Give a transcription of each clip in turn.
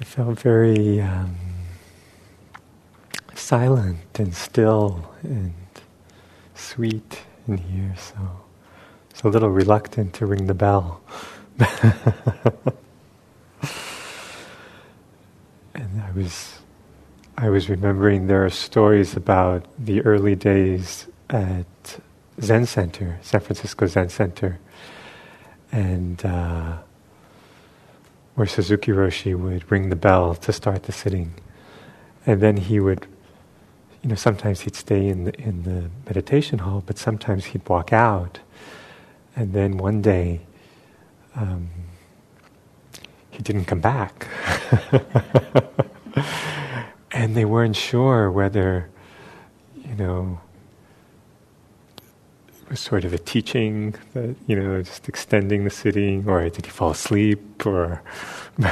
It felt very um, silent and still and sweet in here, so it's a little reluctant to ring the bell. and I was, I was remembering there are stories about the early days at Zen Center, San Francisco Zen Center and uh, where Suzuki Roshi would ring the bell to start the sitting, and then he would, you know, sometimes he'd stay in the in the meditation hall, but sometimes he'd walk out, and then one day. Um, he didn't come back. and they weren't sure whether, you know, sort of a teaching that you know just extending the sitting, or did he fall asleep, or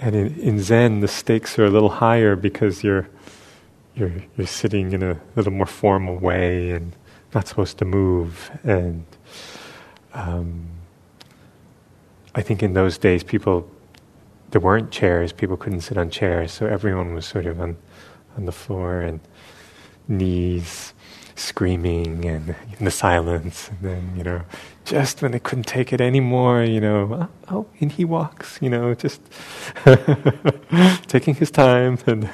and in, in Zen the stakes are a little higher because you're you're you're sitting in a little more formal way and not supposed to move. And. Um, I think in those days people there weren't chairs, people couldn't sit on chairs, so everyone was sort of on on the floor and knees screaming and in the silence, and then you know, just when they couldn't take it anymore, you know, oh, oh in he walks, you know, just taking his time, and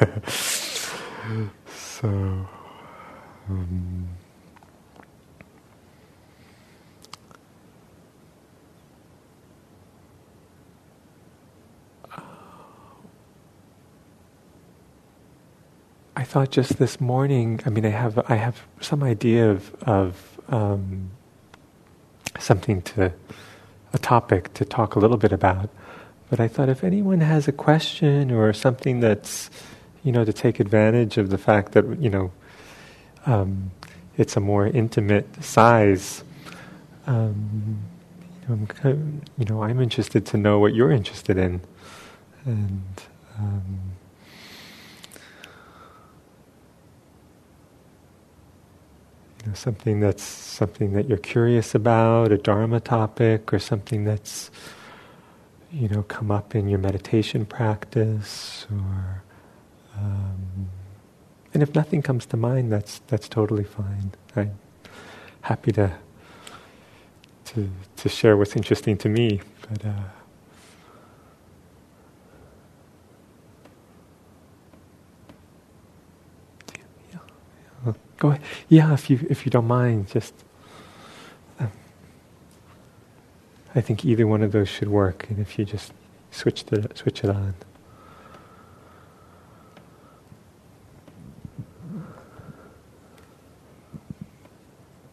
so. Um, I thought just this morning. I mean, I have I have some idea of of um, something to a topic to talk a little bit about, but I thought if anyone has a question or something that's you know to take advantage of the fact that you know um, it's a more intimate size. Um, you, know, I'm kind of, you know, I'm interested to know what you're interested in, and. Know, something that's something that you're curious about, a dharma topic, or something that's you know come up in your meditation practice, or um, and if nothing comes to mind, that's that's totally fine. I'm happy to to to share what's interesting to me, but. Uh, Go ahead. Yeah, if you if you don't mind, just. Um, I think either one of those should work, and if you just switch the switch it on.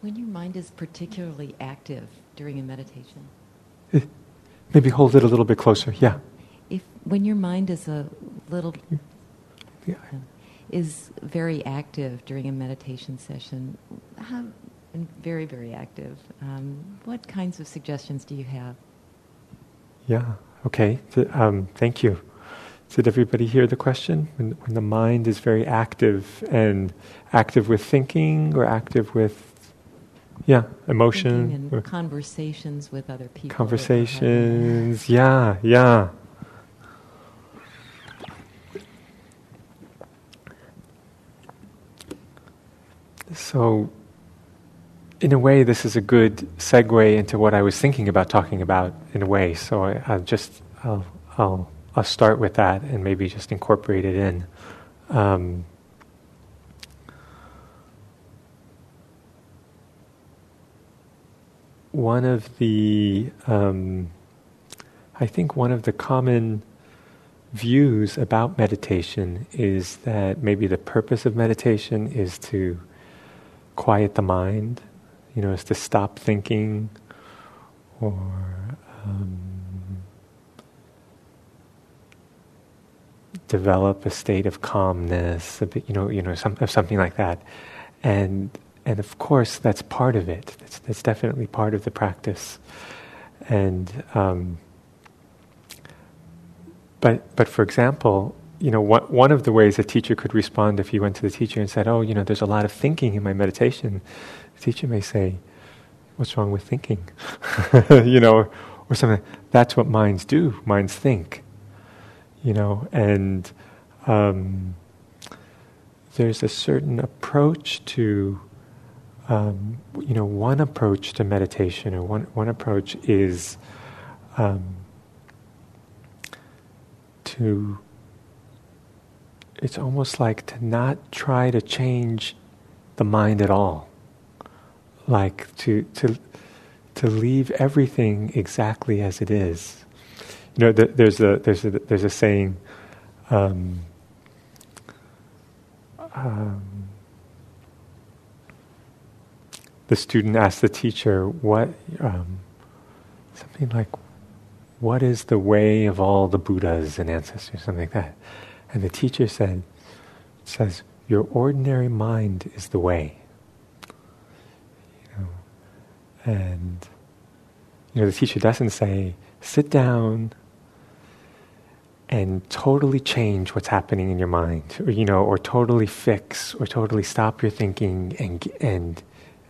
When your mind is particularly active during a meditation. Eh, maybe hold it a little bit closer. Yeah. If when your mind is a little. Yeah. Is very active during a meditation session, how, and very, very active, um, what kinds of suggestions do you have? Yeah, okay. Um, thank you. Did everybody hear the question? When, when, the mind is very active and active with thinking or active with, yeah, emotion? conversations with other people. Conversations, yeah, yeah. So, in a way, this is a good segue into what I was thinking about talking about. In a way, so I, will just I'll, I'll I'll start with that and maybe just incorporate it in. Um, one of the um, I think one of the common views about meditation is that maybe the purpose of meditation is to quiet the mind, you know, is to stop thinking or um, develop a state of calmness, a bit, you know, you know, some, something like that, and and of course that's part of it. That's, that's definitely part of the practice, and um, but but for example, you know, one one of the ways a teacher could respond if you went to the teacher and said, "Oh, you know, there's a lot of thinking in my meditation," the teacher may say, "What's wrong with thinking?" you know, or something. That's what minds do. Minds think you know, and um, there's a certain approach to, um, you know, one approach to meditation, or one one approach is um, to. It's almost like to not try to change the mind at all, like to to to leave everything exactly as it is you know, the, there's a there's a there's a saying. Um, um, the student asked the teacher, "What?" Um, something like, "What is the way of all the Buddhas and ancestors?" Something like that. And the teacher said, "says Your ordinary mind is the way." You know, and you know the teacher doesn't say, "Sit down." and totally change what's happening in your mind, or you know, or totally fix, or totally stop your thinking and and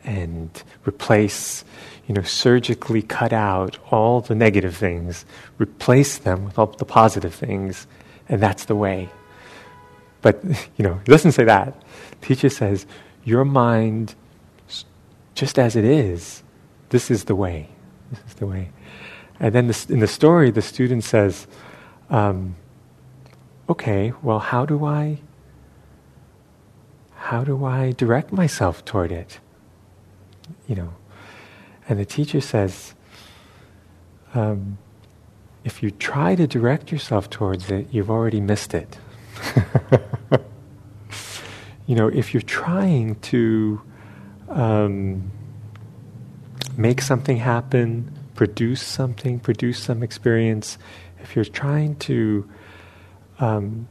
and replace, you know, surgically cut out all the negative things, replace them with all the positive things, and that's the way. But you know, it doesn't say that. Teacher says your mind, just as it is, this is the way. This is the way. And then in the story, the student says um, okay, well, how do I how do I direct myself toward it? You know, and the teacher says, um, if you try to direct yourself towards it, you've already missed it. you know, if you're trying to um, make something happen, produce something, produce some experience, if you're trying to um,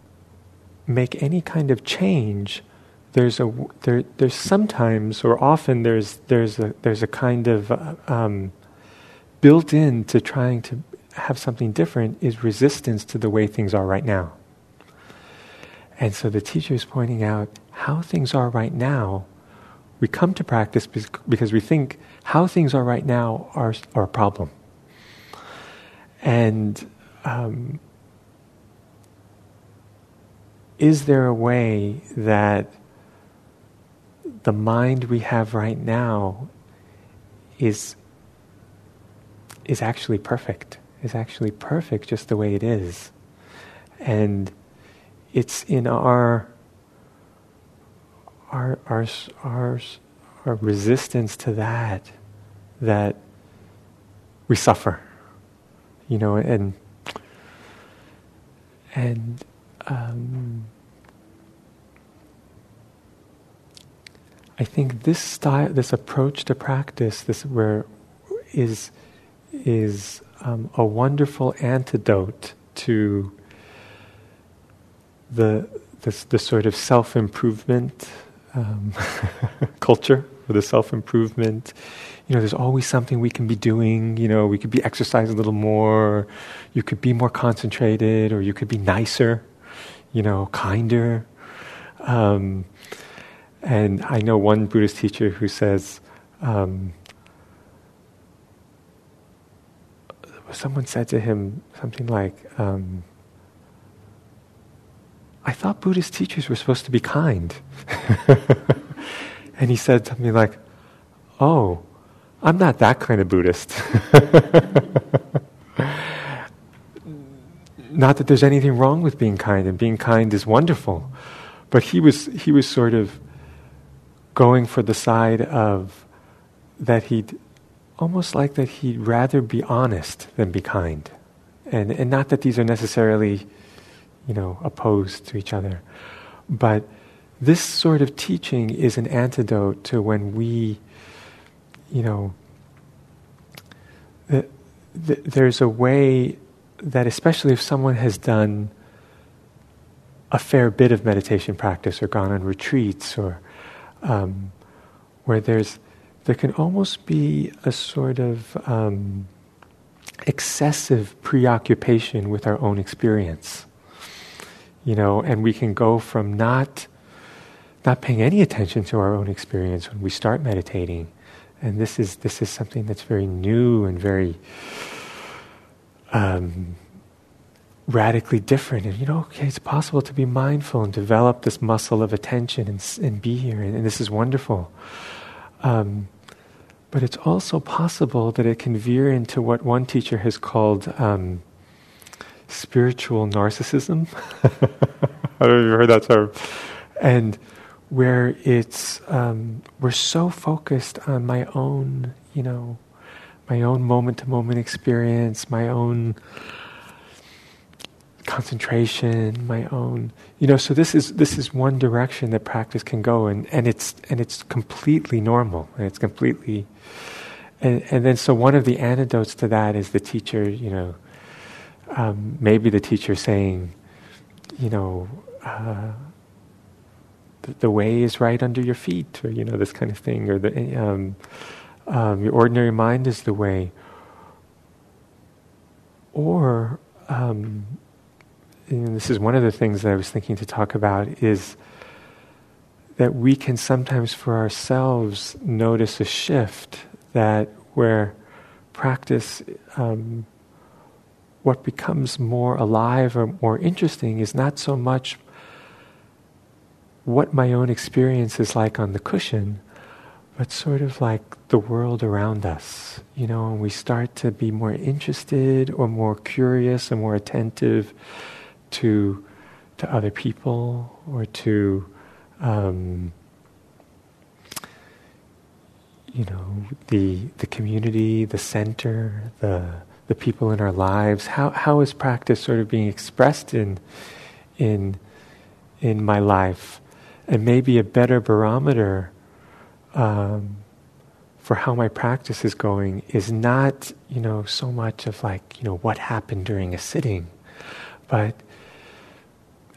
make any kind of change, there's a there, there's sometimes or often there's there's a there's a kind of uh, um, built in to trying to have something different is resistance to the way things are right now. And so the teacher is pointing out how things are right now. We come to practice because we think how things are right now are, are a problem. And um, is there a way that the mind we have right now is is actually perfect is actually perfect just the way it is. And it's in our our our our, our resistance to that that we suffer you know and and um, I think this style, this approach to practice, this where is is um, a wonderful antidote to the the, sort of self improvement um, culture, or the self improvement you know, there's always something we can be doing. You know, we could be exercising a little more, you could be more concentrated, or you could be nicer, you know, kinder. Um, and I know one Buddhist teacher who says, um, someone said to him something like, um, I thought Buddhist teachers were supposed to be kind. and he said something like, Oh, I'm not that kind of Buddhist. not that there's anything wrong with being kind, and being kind is wonderful. But he was, he was sort of going for the side of that he'd almost like that he'd rather be honest than be kind. And, and not that these are necessarily, you know, opposed to each other. But this sort of teaching is an antidote to when we you know, the, the, there's a way that, especially if someone has done a fair bit of meditation practice or gone on retreats or um, where there's there can almost be a sort of um, excessive preoccupation with our own experience you know and we can go from not not paying any attention to our own experience when we start meditating and this is this is something that's very new and very um, radically different. And you know, okay, it's possible to be mindful and develop this muscle of attention and, and be here, and, and this is wonderful. Um, but it's also possible that it can veer into what one teacher has called um, spiritual narcissism. I don't know if you've heard that term. And where it's um, we're so focused on my own, you know, my own moment to moment experience, my own concentration, my own, you know. So this is this is one direction that practice can go, and, and it's and it's completely normal, and it's completely, and and then so one of the antidotes to that is the teacher, you know, um, maybe the teacher saying, you know. Uh, the, way is right under your feet, or you know this kind of thing, or the um, um, your ordinary mind is the way, or um, this is one of the things that I was thinking to talk about is that we can sometimes for ourselves notice a shift that where practice um, what becomes more alive or more interesting is not so much what my own experience is like on the cushion, but sort of like the world around us. You know, and we start to be more interested or more curious or more attentive to to other people or to um, you know the the community, the center, the the people in our lives. How how is practice sort of being expressed in in in my life? and maybe a better barometer um, for how my practice is going is not, you know, so much of like, you know, what happened during a sitting, but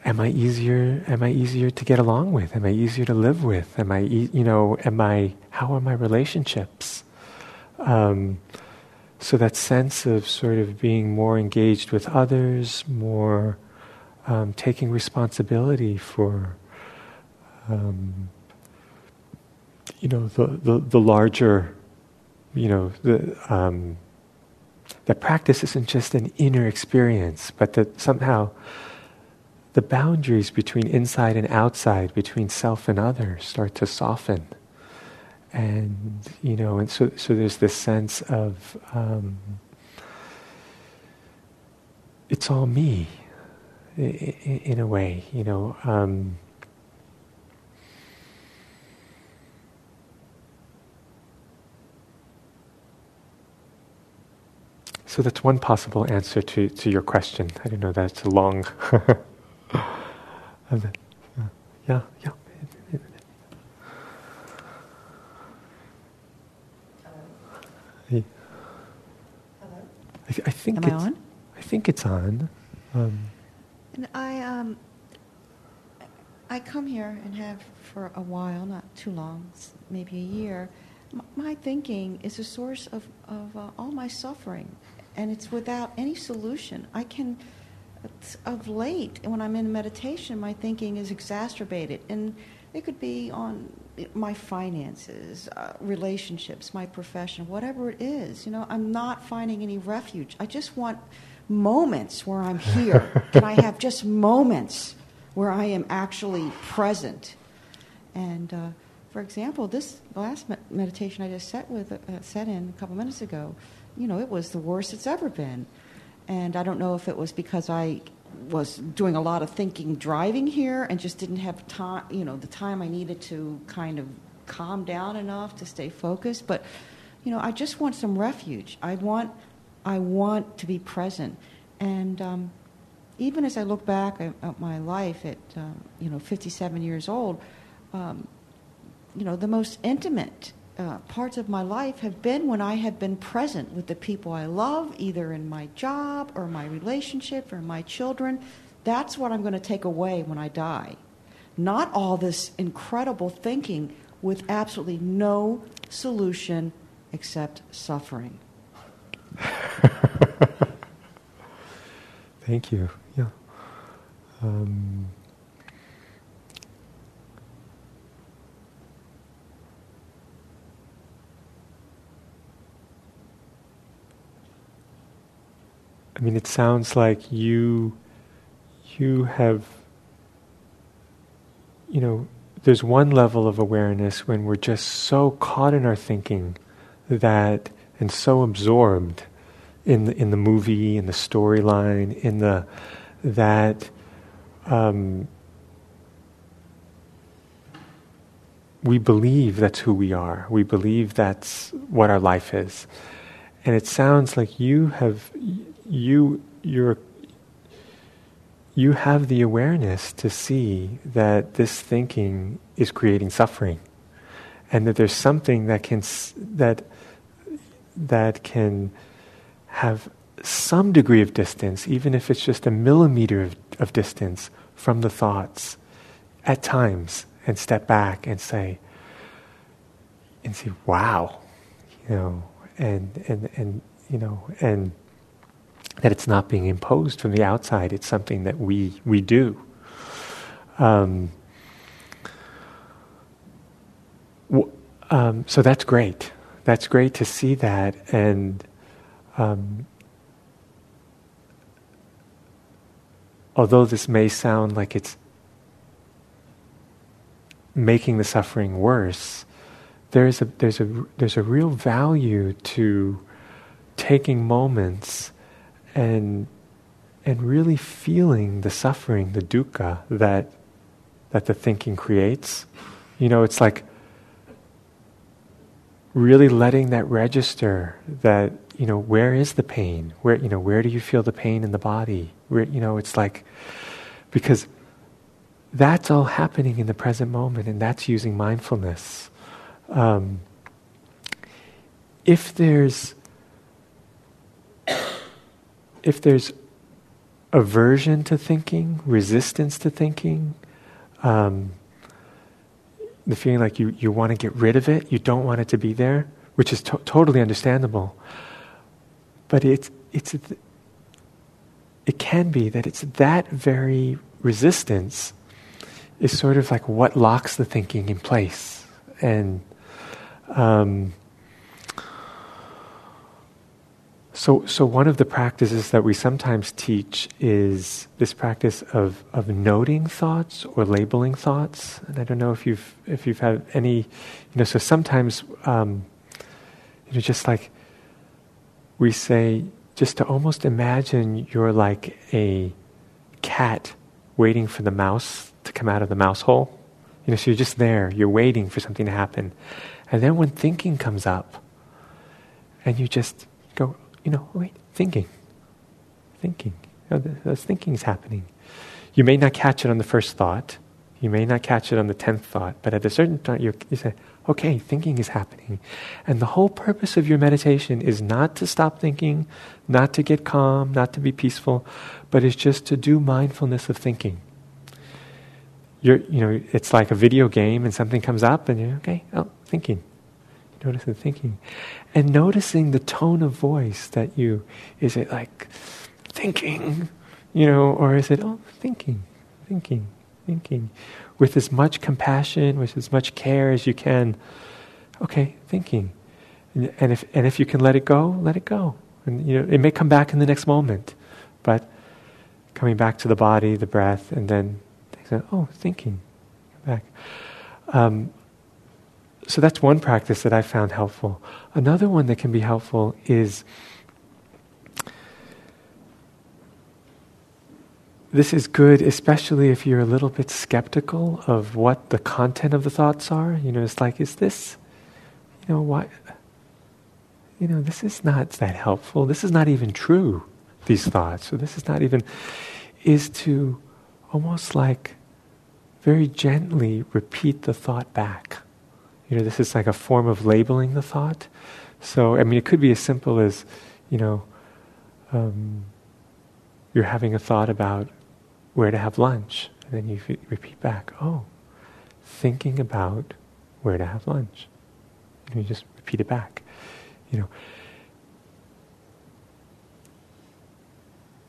am I easier? Am I easier to get along with? Am I easier to live with? Am I, you know, am I? How are my relationships? Um, so that sense of sort of being more engaged with others, more um, taking responsibility for um, you know, the, the, the, larger, you know, the, um, that practice isn't just an inner experience, but that somehow the boundaries between inside and outside, between self and other, start to soften. And, you know, and so, so there's this sense of um, it's all me, in, a way, you know. Um, So that's one possible answer to, to your question. I don't know, that's a long. then, uh, yeah, yeah. Hello. I, th- I think Am it's I on? I think it's on. Um, and I um, I come here and have for a while, not too long, maybe a year. M- my thinking is a source of, of uh, all my suffering and it's without any solution. I can, of late, when I'm in meditation, my thinking is exacerbated, and it could be on my finances, uh, relationships, my profession, whatever it is. You know, I'm not finding any refuge. I just want moments where I'm here. Can I have just moments where I am actually present? And uh, for example, this last meditation I just sat with, uh, sat in a couple minutes ago you know, it was the worst it's ever been. And I don't know if it was because I was doing a lot of thinking driving here and just didn't have time, you know, the time I needed to kind of calm down enough to stay focused. But, you know, I just want some refuge. I want, I want to be present. And um, even as I look back at, at my life at, uh, you know, 57 years old, um, you know, the most intimate uh, parts of my life have been when I have been present with the people I love, either in my job or my relationship or my children. That's what I'm going to take away when I die. Not all this incredible thinking with absolutely no solution except suffering. Thank you. Yeah. Um, I mean, it sounds like you you have you know there's one level of awareness when we're just so caught in our thinking that and so absorbed in the, in the movie in the storyline in the that um, we believe that's who we are. We believe that's what our life is. And it sounds like you have you you're you have the awareness to see that this thinking is creating suffering and that there's something that can that that can have some degree of distance even if it's just a millimeter of, of distance from the thoughts at times and step back and say and say wow you know and and and you know and that it's not being imposed from the outside, it's something that we, we do. Um, w- um, so that's great. That's great to see that. And um, although this may sound like it's making the suffering worse, there's a, there's, a, there's a real value to taking moments and and really feeling the suffering, the dukkha that that the thinking creates. You know, it's like really letting that register that you know where is the pain? Where you know where do you feel the pain in the body? Where you know it's like because that's all happening in the present moment and that's using mindfulness. Um, if there's if there's aversion to thinking, resistance to thinking, um, the feeling like you, you want to get rid of it, you don't want it to be there, which is to- totally understandable. But it's, it's, it can be that it's that very resistance is sort of like what locks the thinking in place. And um, So, so one of the practices that we sometimes teach is this practice of, of noting thoughts or labeling thoughts. And I don't know if you've if you've had any, you know. So sometimes, um, you know, just like we say, just to almost imagine you're like a cat waiting for the mouse to come out of the mouse hole. You know, so you're just there. You're waiting for something to happen, and then when thinking comes up, and you just you know, wait, thinking, thinking. You know, this thinking is happening. You may not catch it on the first thought. You may not catch it on the tenth thought, but at a certain time, you say, okay, thinking is happening. And the whole purpose of your meditation is not to stop thinking, not to get calm, not to be peaceful, but is just to do mindfulness of thinking. You're, you know, it's like a video game and something comes up and you're, okay, oh, thinking. Notice the thinking. And noticing the tone of voice that you, is it like thinking, you know, or is it, oh, thinking, thinking, thinking, with as much compassion, with as much care as you can. Okay, thinking. And, and if, and if you can let it go, let it go. And, you know, it may come back in the next moment, but coming back to the body, the breath, and then, oh, thinking, come back. Um, so that's one practice that I found helpful. Another one that can be helpful is this is good, especially if you're a little bit skeptical of what the content of the thoughts are. You know, it's like, is this, you know, why, you know, this is not that helpful. This is not even true, these thoughts. So this is not even, is to almost like very gently repeat the thought back. You know, this is like a form of labeling the thought. So, I mean, it could be as simple as, you know, um, you're having a thought about where to have lunch. And then you f- repeat back, oh, thinking about where to have lunch. And you just repeat it back. You know,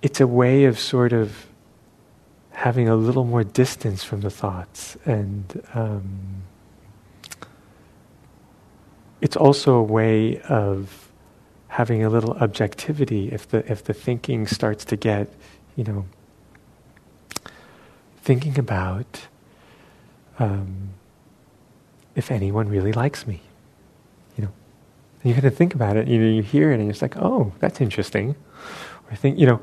it's a way of sort of having a little more distance from the thoughts and um, it's also a way of having a little objectivity. If the if the thinking starts to get you know thinking about um, if anyone really likes me you know. And you kind of think about it. You know you hear it and it's like oh that's interesting. Or think you know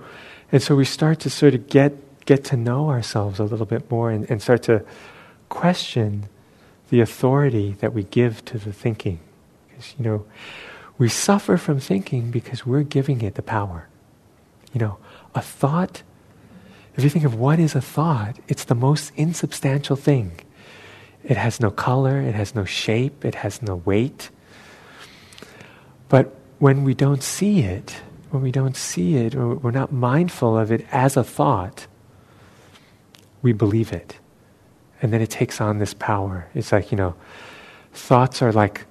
and so we start to sort of get get to know ourselves a little bit more and, and start to question the authority that we give to the thinking because, you know, we suffer from thinking because we're giving it the power. You know, a thought, if you think of what is a thought, it's the most insubstantial thing. It has no color, it has no shape, it has no weight. But when we don't see it, when we don't see it, or we're not mindful of it as a thought, we believe it. And then it takes on this power. It's like, you know, thoughts are like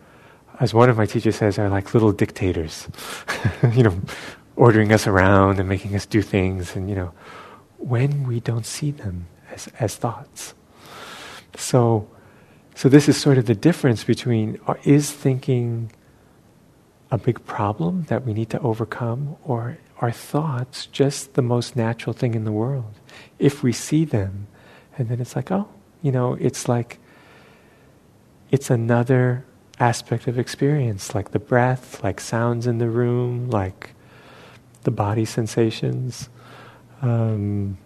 as one of my teachers says, are like little dictators, you know, ordering us around and making us do things, and you know, when we don't see them as as thoughts. So, so this is sort of the difference between uh, is thinking a big problem that we need to overcome, or are thoughts just the most natural thing in the world? If we see them, and then it's like, oh, you know, it's like it's another aspect of experience, like the breath, like sounds in the room, like the body sensations. Um,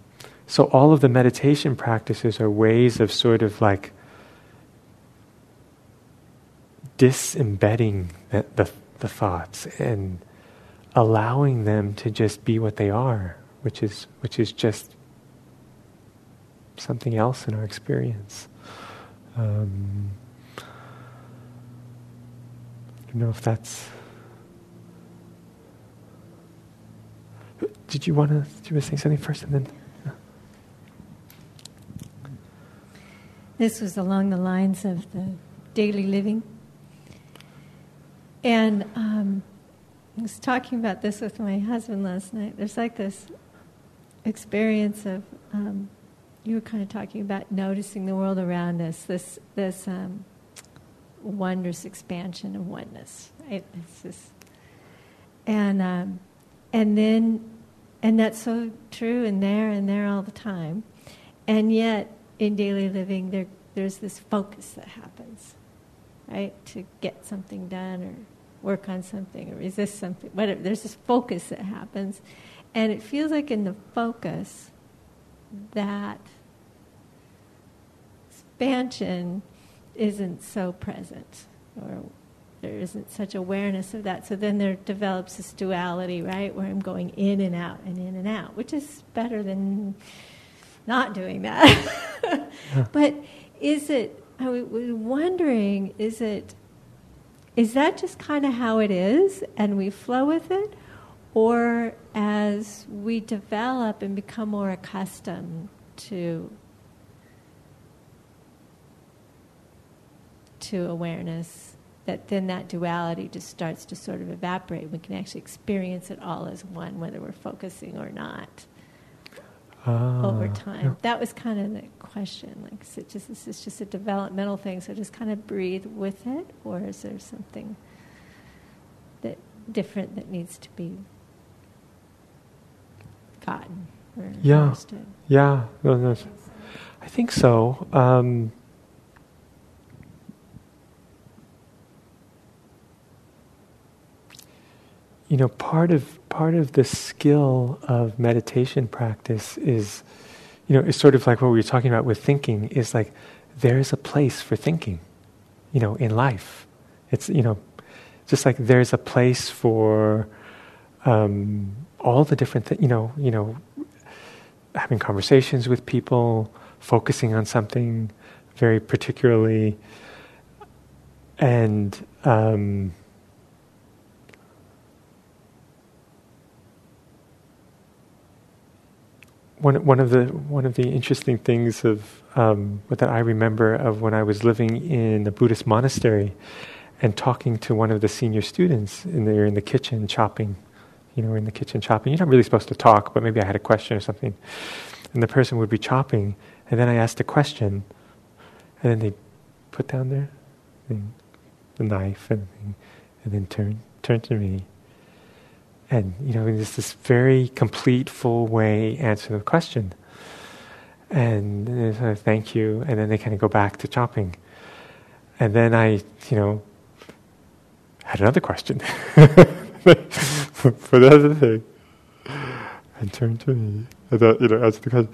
so, all of the meditation practices are ways of sort of like disembedding the, the, the thoughts and allowing them to just be what they are, which is, which is just something else in our experience. Um, don't know if that's. Did you want to? Did you say something first, and then? This was along the lines of the daily living, and um, I was talking about this with my husband last night. There's like this experience of um, you were kind of talking about noticing the world around us. This this um, wondrous expansion of oneness. Right? It's just, and um, and then, and that's so true and there and there all the time, and yet in daily living there there's this focus that happens, right? To get something done or work on something or resist something, whatever. There's this focus that happens, and it feels like in the focus that expansion isn't so present or there isn't such awareness of that. So then there develops this duality, right, where I'm going in and out and in and out, which is better than not doing that. But is it, I was wondering, is it, is that just kind of how it is and we flow with it? Or as we develop and become more accustomed to to awareness, that then that duality just starts to sort of evaporate. We can actually experience it all as one, whether we're focusing or not. Uh, over time, yeah. that was kind of the question. Like, is it just is this just a developmental thing? So just kind of breathe with it, or is there something that different that needs to be gotten or yeah. understood? Yeah, no, no, I think so. Um, you know, part of part of the skill of meditation practice is, you know, it's sort of like what we were talking about with thinking. Is like there's a place for thinking, you know, in life. It's you know, just like there's a place for um, all the different things. You know, you know, having conversations with people, focusing on something very particularly, and um, one one of the one of the interesting things of um, what that I remember of when I was living in a Buddhist monastery and talking to one of the senior students in there in the kitchen chopping, you know, in the kitchen chopping. You're not really supposed to talk, but maybe I had a question or something, and the person would be chopping, and then I asked a question, and then they put down their thing, the knife and, and then turn turn to me and you know, in this very complete, full way answer the question. And they thank you, and then they kind of go back to chopping. And then I, you know, had another question for the other thing, and turned to me, and you know, answered the question.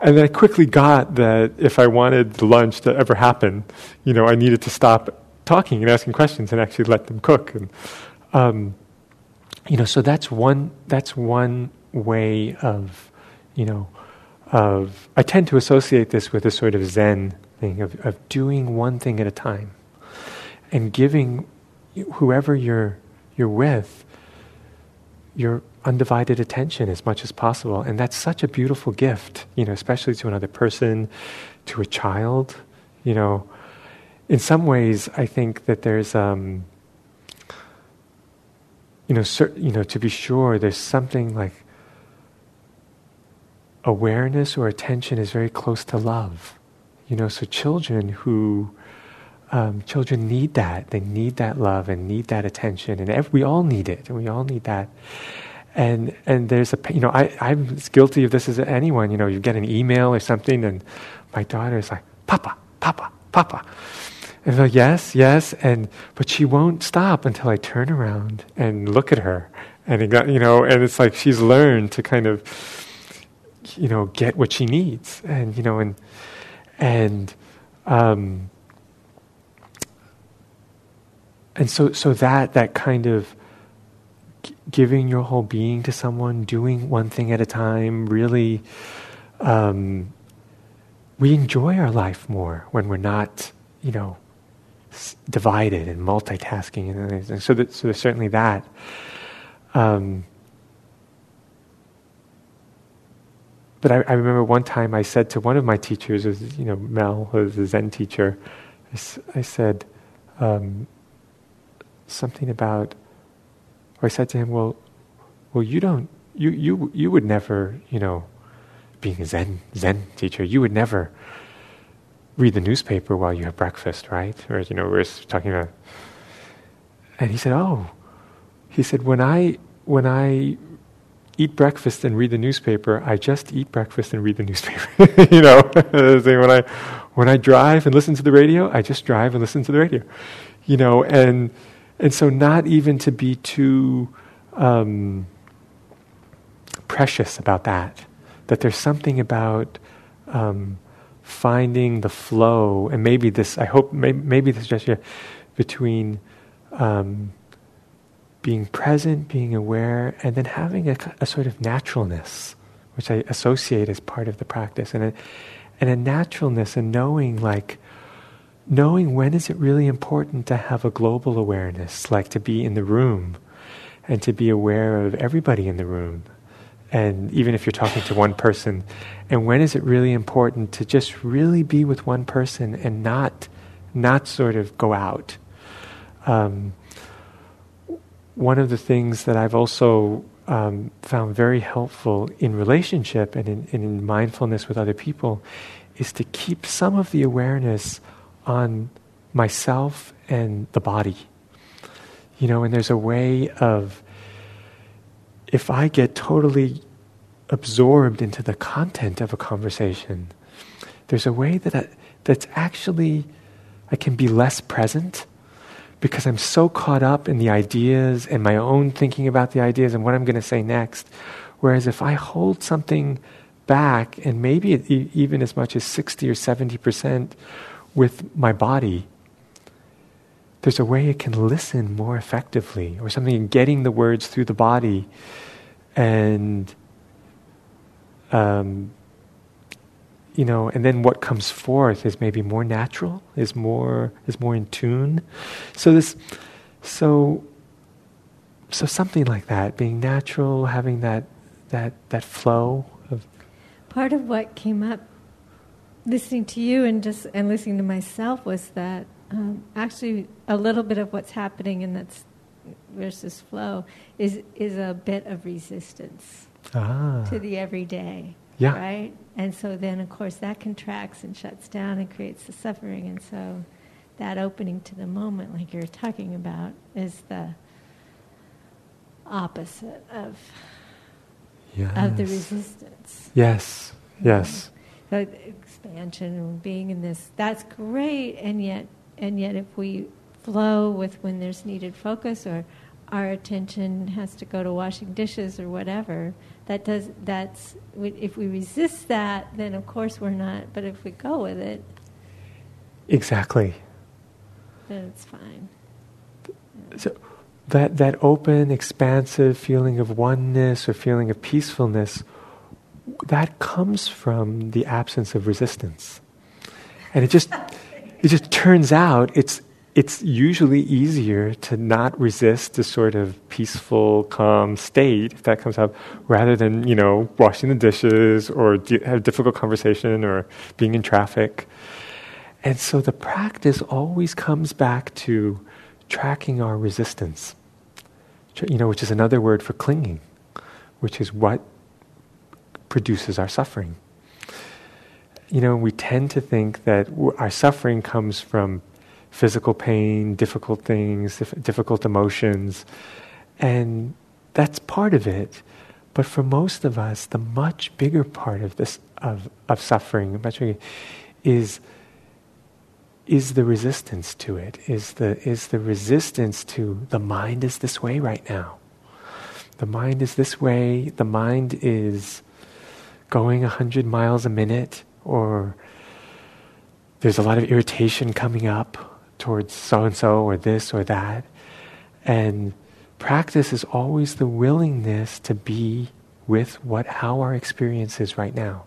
And then I quickly got that if I wanted the lunch to ever happen, you know, I needed to stop talking and asking questions and actually let them cook. And um, you know, so that's one that's one way of, you know, of I tend to associate this with a sort of Zen thing of, of doing one thing at a time, and giving whoever you're you're with your undivided attention as much as possible, and that's such a beautiful gift, you know, especially to another person, to a child, you know. In some ways, I think that there's um, you know, cer- you know, to be sure, there's something like awareness or attention is very close to love. You know, so children who um, children need that. They need that love and need that attention, and every, we all need it, and we all need that. And and there's a you know I I'm as guilty of this as anyone. You know, you get an email or something, and my daughter is like, "Papa, Papa, Papa," And like, yes, yes, and but she won't stop until I turn around and look at her, and it got, you know, and it's like she's learned to kind of, you know, get what she needs, and you know, and and um, and so so that that kind of giving your whole being to someone, doing one thing at a time, really, um, we enjoy our life more when we're not, you know divided and multitasking, and, and so, that, so there's certainly that. Um, but I, I, remember one time I said to one of my teachers, was, you know, Mel, who was a Zen teacher, I, I said um, something about, or I said to him, well, well, you don't, you, you, you would never, you know, being a Zen, Zen teacher, you would never read the newspaper while you have breakfast, right? Or, you know, we're talking about. And he said, Oh, he said, when I, when I eat breakfast and read the newspaper, I just eat breakfast and read the newspaper. you know, when I, when I drive and listen to the radio, I just drive and listen to the radio. You know, and, and so not even to be too um, precious about that, that there's something about. Um, finding the flow, and maybe this, I hope, maybe, maybe this just between um, being present, being aware, and then having a, a, sort of naturalness, which I associate as part of the practice, and a, and a naturalness, and knowing like, knowing when is it really important to have a global awareness, like to be in the room, and to be aware of everybody in the room, and even if you're talking to one person, and when is it really important to just really be with one person and not not sort of go out. Um, one of the things that I've also um, found very helpful in relationship and in, and in mindfulness with other people is to keep some of the awareness on myself and the body. You know, and there's a way of if I get totally absorbed into the content of a conversation, there's a way that I, that's actually I can be less present because I'm so caught up in the ideas and my own thinking about the ideas and what I'm going to say next. Whereas if I hold something back and maybe even as much as 60 or 70 percent with my body, there's a way it can listen more effectively or something in getting the words through the body and um, you know, and then what comes forth is maybe more natural, is more is more in tune. So this, so, so something like that, being natural, having that that that flow of. part of what came up listening to you and just and listening to myself was that um, actually a little bit of what's happening and that versus flow is is a bit of resistance ah. to the everyday. Yeah. Right? And so then of course that contracts and shuts down and creates the suffering and so that opening to the moment like you're talking about is the opposite of yes. of the resistance. Yes. Yes. So expansion and being in this that's great and yet and yet if we flow with when there's needed focus or our attention has to go to washing dishes or whatever that does that's if we resist that then of course we're not but if we go with it exactly then it's fine yeah. so that that open expansive feeling of oneness or feeling of peacefulness that comes from the absence of resistance and it just it just turns out it's it's usually easier to not resist the sort of peaceful, calm state if that comes up, rather than you know washing the dishes or have a difficult conversation or being in traffic. And so the practice always comes back to tracking our resistance, you know, which is another word for clinging, which is what produces our suffering. You know, we tend to think that our suffering comes from physical pain, difficult things, difficult emotions. And that's part of it. But for most of us, the much bigger part of this of, of suffering, much bigger, is is the resistance to it, is the is the resistance to the mind is this way right now. The mind is this way, the mind is going hundred miles a minute, or there's a lot of irritation coming up, towards so and so or this or that. And practice is always the willingness to be with what how our experience is right now.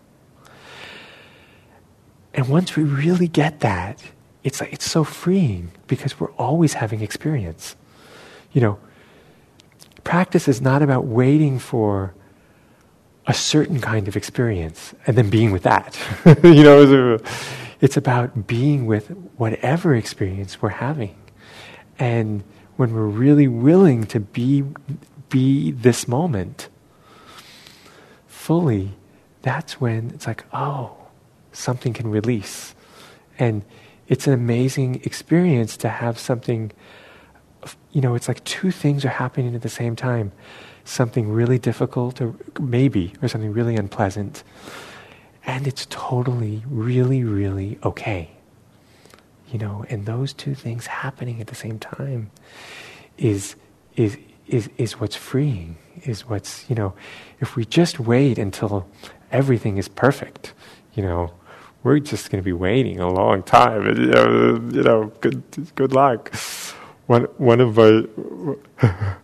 And once we really get that, it's like, it's so freeing because we're always having experience. You know, practice is not about waiting for a certain kind of experience and then being with that. you know, it's about being with whatever experience we're having. And when we're really willing to be, be this moment fully, that's when it's like, oh, something can release. And it's an amazing experience to have something, you know, it's like two things are happening at the same time something really difficult, or maybe, or something really unpleasant and it's totally, really, really okay. You know, and those two things happening at the same time is, is, is, is what's freeing, is what's, you know, if we just wait until everything is perfect, you know, we're just going to be waiting a long time. You know, you know good, good luck. One, one of my,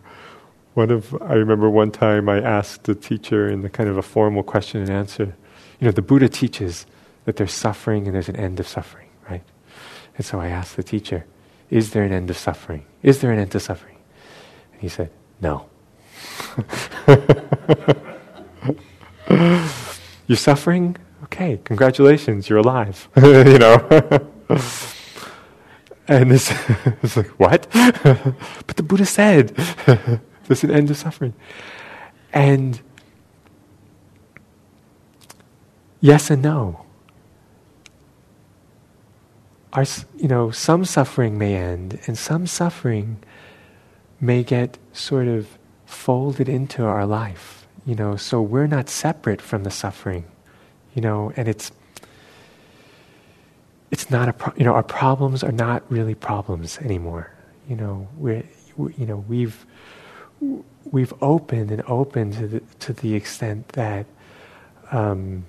one of, I remember one time I asked the teacher in the kind of a formal question and answer, you know, the Buddha teaches that there's suffering and there's an end of suffering, right? And so I asked the teacher, is there an end of suffering? Is there an end to suffering? And he said, no. you're suffering? Okay, congratulations, you're alive. you know? and it's, it's like, what? but the Buddha said there's an end of suffering. And yes and no. Our, you know, some suffering may end, and some suffering may get sort of folded into our life. You know, so we're not separate from the suffering. You know, and it's it's not a pro- you know our problems are not really problems anymore. You know, we're we, you know we've we've opened and opened to the to the extent that. Um,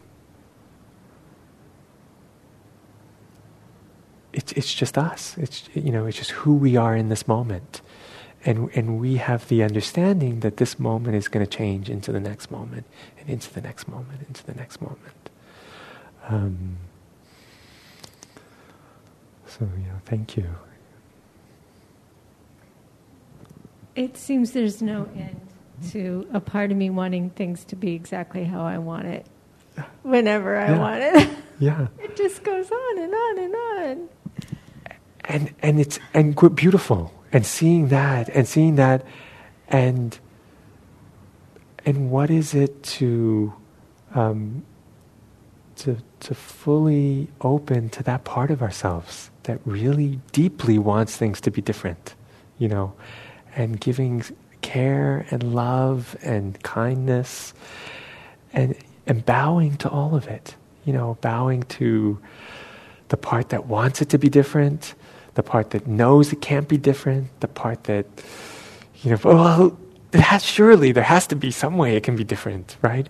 it's, it's just us. It's, you know, it's just who we are in this moment. And, and we have the understanding that this moment is going to change into the next moment, and into the next moment, into the next moment. Um, so, yeah, thank you. It seems there's no end to a part of me wanting things to be exactly how I want it whenever I Yeah. want it. Yeah. it just goes on and on and on. And and it's and beautiful. And seeing that and seeing that and and what is it to um, to to fully open to that part of ourselves that really deeply wants things to be different you know? And giving care and love and kindness and and bowing to all of it you know? Bowing to the part that wants it to be different, the part that knows it can't be different, the part that, you know, well, it has surely there has to be some way it can be different, right?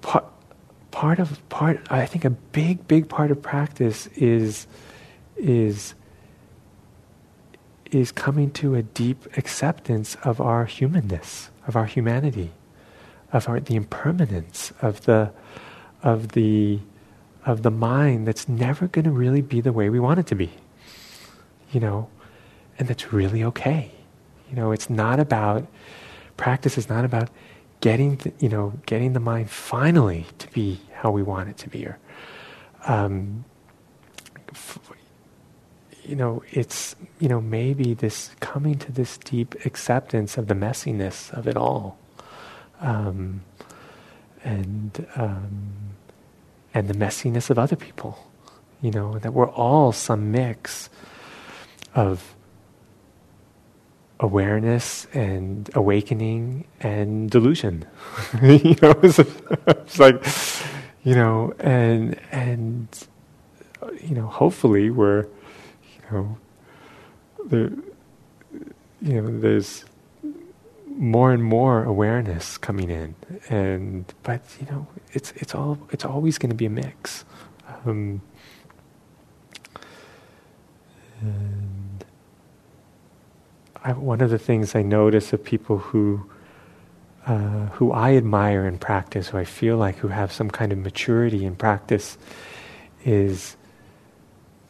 Part, part of part I think a big big part of practice is is is coming to a deep acceptance of our humanness, of our humanity, of our the impermanence of the of the of the mind that's never going to really be the way we want it to be. You know, and that's really okay. You know, it's not about practice is not about getting the, you know getting the mind finally to be how we want it to be or um, f- you know it's you know maybe this coming to this deep acceptance of the messiness of it all um, and um, and the messiness of other people you know that we're all some mix of awareness and awakening and delusion. you know, it's, it's like, you know, and and you know, hopefully we're, you know, there, you know, there's more and more awareness coming in, and but you know, it's it's all it's always going to be a mix. Um, and I, one of the things I notice of people who uh, who I admire in practice, who I feel like who have some kind of maturity in practice, is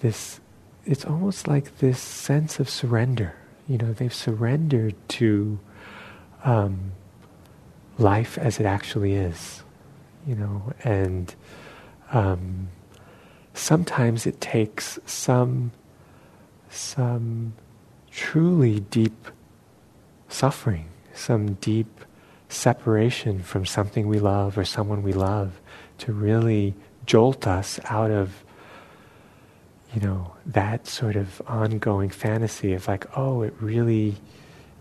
this. It's almost like this sense of surrender. You know, they've surrendered to um, life as it actually is. You know, and um, sometimes it takes some some truly deep suffering, some deep separation from something we love or someone we love to really jolt us out of you know that sort of ongoing fantasy of like oh it really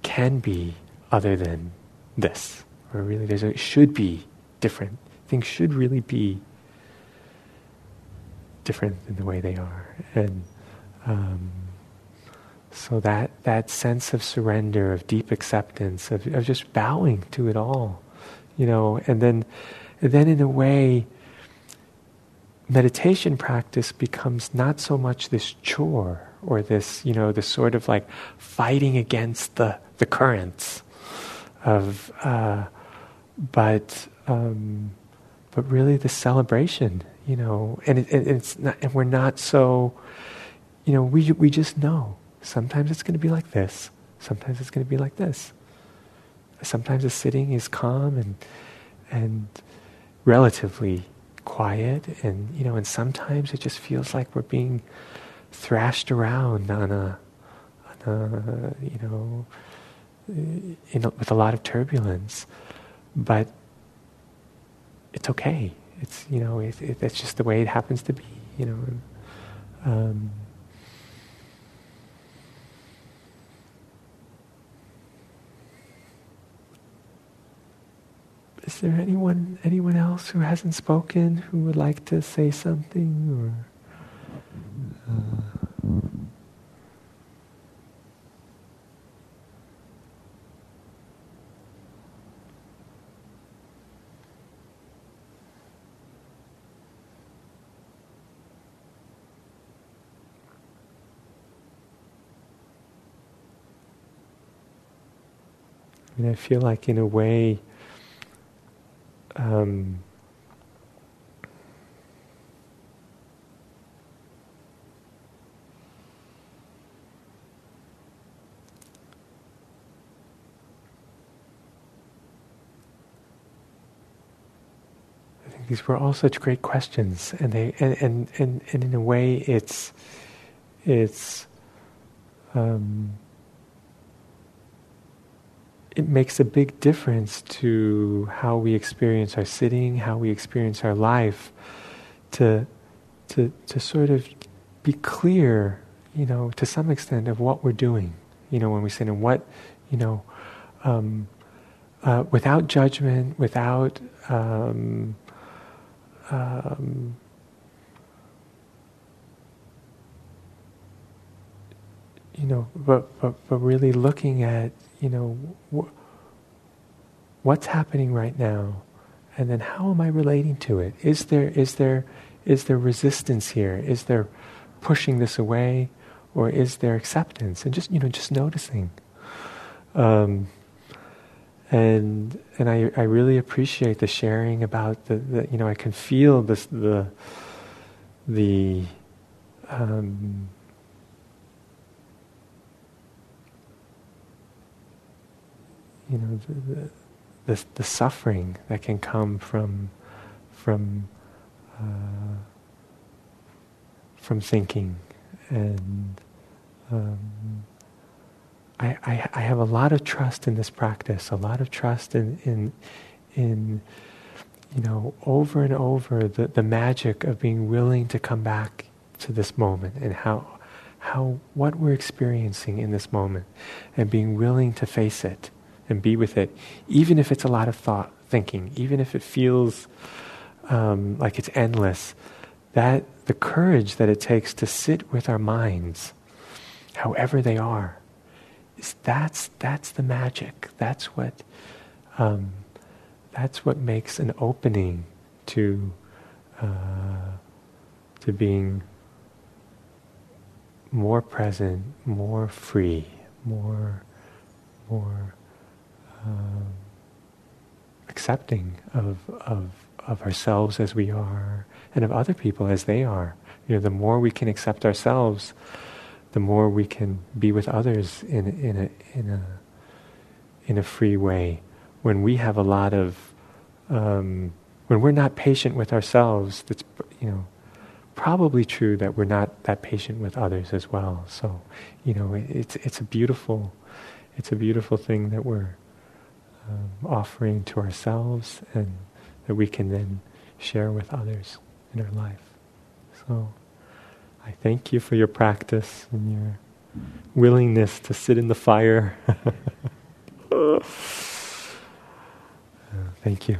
can be other than this. Or really there's a it should be different. Things should really be different than the way they are. And um, so that, that sense of surrender, of deep acceptance, of, of just bowing to it all, you know, and then, and then in a way, meditation practice becomes not so much this chore or this, you know, this sort of like fighting against the, the currents of, uh, but, um, but really the celebration, you know, and it, it, it's not, and we're not so, you know, we we just know. Sometimes it's going to be like this. Sometimes it's going to be like this. Sometimes the sitting is calm and and relatively quiet, and you know, and sometimes it just feels like we're being thrashed around on a, on a you know, in with a lot of turbulence, but it's okay. It's you know, it, it, that's just the way it happens to be. You know. Um, is there anyone anyone else who hasn't spoken who would like to say something or uh, I I feel like in a way um, these were all such great questions, and they and and and, and in a way, it's it's um, it makes a big difference to how we experience our sitting, how we experience our life, to to to sort of be clear, you know, to some extent of what we're doing. You know, when we sit and what, you know, um, uh, without judgment, without um, um, you know, but, but, but really looking at, you know, wh- what's happening right now, and then how am I relating to it? Is there, is there, is there resistance here? Is there pushing this away, or is there acceptance? And just, you know, just noticing. Um, and and I, I really appreciate the sharing about the, the you know I can feel this the the um, you know the, the, the suffering that can come from from uh, from thinking. And um, I, I, I, have a lot of trust in this practice, a lot of trust in, in, in you know, over and over the, the magic of being willing to come back to this moment and how, how, what we're experiencing in this moment and being willing to face it and be with it, even if it's a lot of thought, thinking, even if it feels um, like it's endless, that the courage that it takes to sit with our minds, however they are, is that's that's the magic. That's what um, that's what makes an opening to uh, to being more present, more free, more more um, accepting of of of ourselves as we are, and of other people as they are. You know, the more we can accept ourselves the more we can be with others in, in, a, in, a, in a free way. When we have a lot of, um, when we're not patient with ourselves, that's, you know, probably true that we're not that patient with others as well. So, you know, it's, it's a beautiful, it's a beautiful thing that we're um, offering to ourselves and that we can then share with others in our life. So. I thank you for your practice and your willingness to sit in the fire. uh, thank you.